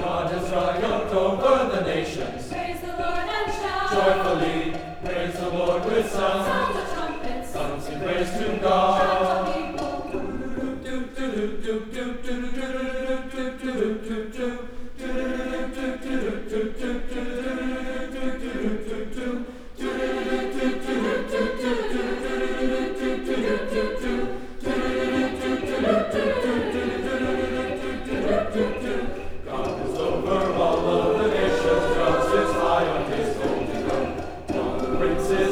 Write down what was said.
God has triumphed over the nations. Praise the Lord and shout. Joyfully, praise the Lord with sounds. Sounds of trumpets. Sons and praise to God. Shout to people. Do, do, do, do, do, do. Francis.